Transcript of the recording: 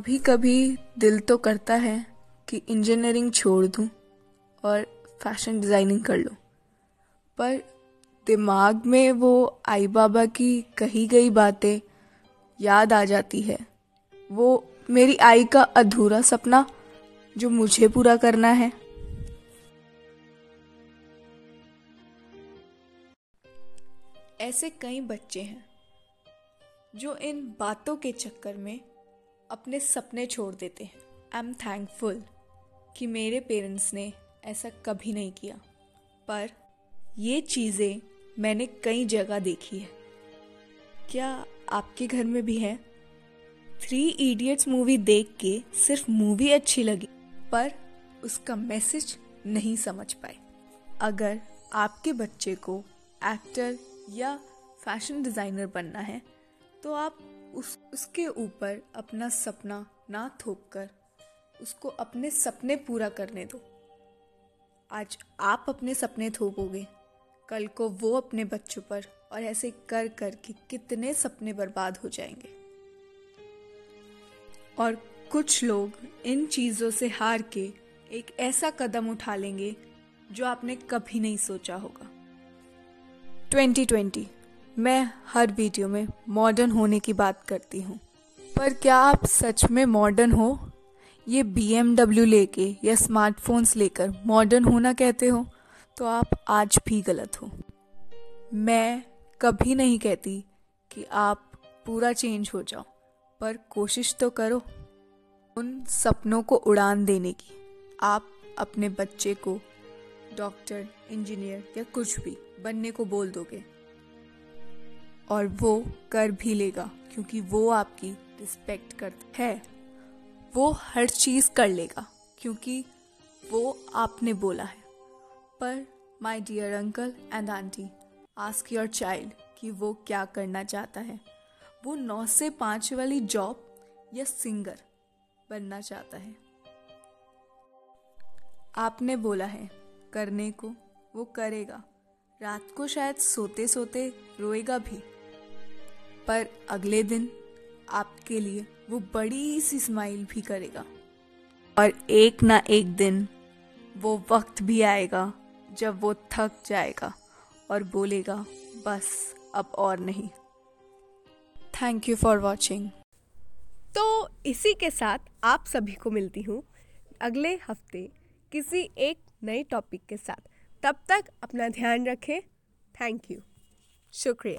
कभी कभी दिल तो करता है कि इंजीनियरिंग छोड़ दूँ और फ़ैशन डिज़ाइनिंग कर लूँ। पर दिमाग में वो आई बाबा की कही गई बातें याद आ जाती है। वो मेरी आई का अधूरा सपना जो मुझे पूरा करना है। ऐसे कई बच्चे हैं जो इन बातों के चक्कर में अपने सपने छोड़ देते हैं। आई एम थैंकफुल कि मेरे पेरेंट्स ने ऐसा कभी नहीं किया। पर ये चीज़ें मैंने कई जगह देखी है। क्या आपके घर में भी है? थ्री इडियट्स मूवी देख के सिर्फ़ मूवी अच्छी लगी, पर उसका मैसेज नहीं समझ पाए। अगर आपके बच्चे को एक्टर या फ़ैशन डिज़ाइनर बनना है तो आप उस, उसके ऊपर अपना सपना ना थोप कर उसको अपने सपने पूरा करने दो। आज आप अपने सपने थोपोगे, कल को वो अपने बच्चों पर और ऐसे कर कर के कितने सपने बर्बाद हो जाएँगे। और कुछ लोग इन चीज़ों से हार के एक ऐसा कदम उठा लेंगे जो आपने कभी नहीं सोचा होगा। 2020 मैं हर वीडियो में मॉडर्न होने की बात करती हूँ। पर क्या आप सच में मॉडर्न हो? ये बी लेके या स्मार्टफोन्स लेकर मॉडर्न होना कहते हो तो आप आज भी गलत हो। मैं कभी नहीं कहती कि आप पूरा चेंज हो जाओ, पर कोशिश तो करो उन सपनों को उड़ान देने की। आप अपने बच्चे को डॉक्टर इंजीनियर या कुछ भी बनने को बोल दोगे। और वो कर भी लेगा, क्योंकि वो आपकी रिस्पेक्ट करता है। वो हर चीज़ कर लेगा, क्योंकि वो आपने बोला है। पर my dear uncle and aunty ask your child कि वो क्या करना चाहता है। वो नौ से पाँच वाली जॉब या सिंगर बनना चाहता है। आपने बोला है, करने को वो करेगा। रात को शायद सोते सोते रोएगा भी। पर अगले दिन आपके लिए वो बड़ी सी स्माइल भी करेगा। और एक ना एक दिन वो वक्त भी आएगा जब वो थक जाएगा और बोलेगा बस अब और नहीं। थैंक यू फॉर वॉचिंग तो इसी के साथ आप सभी को मिलती हूँ अगले हफ़्ते किसी एक नए टॉपिक के साथ। तब तक अपना ध्यान रखें। थैंक यू शुक्रिया।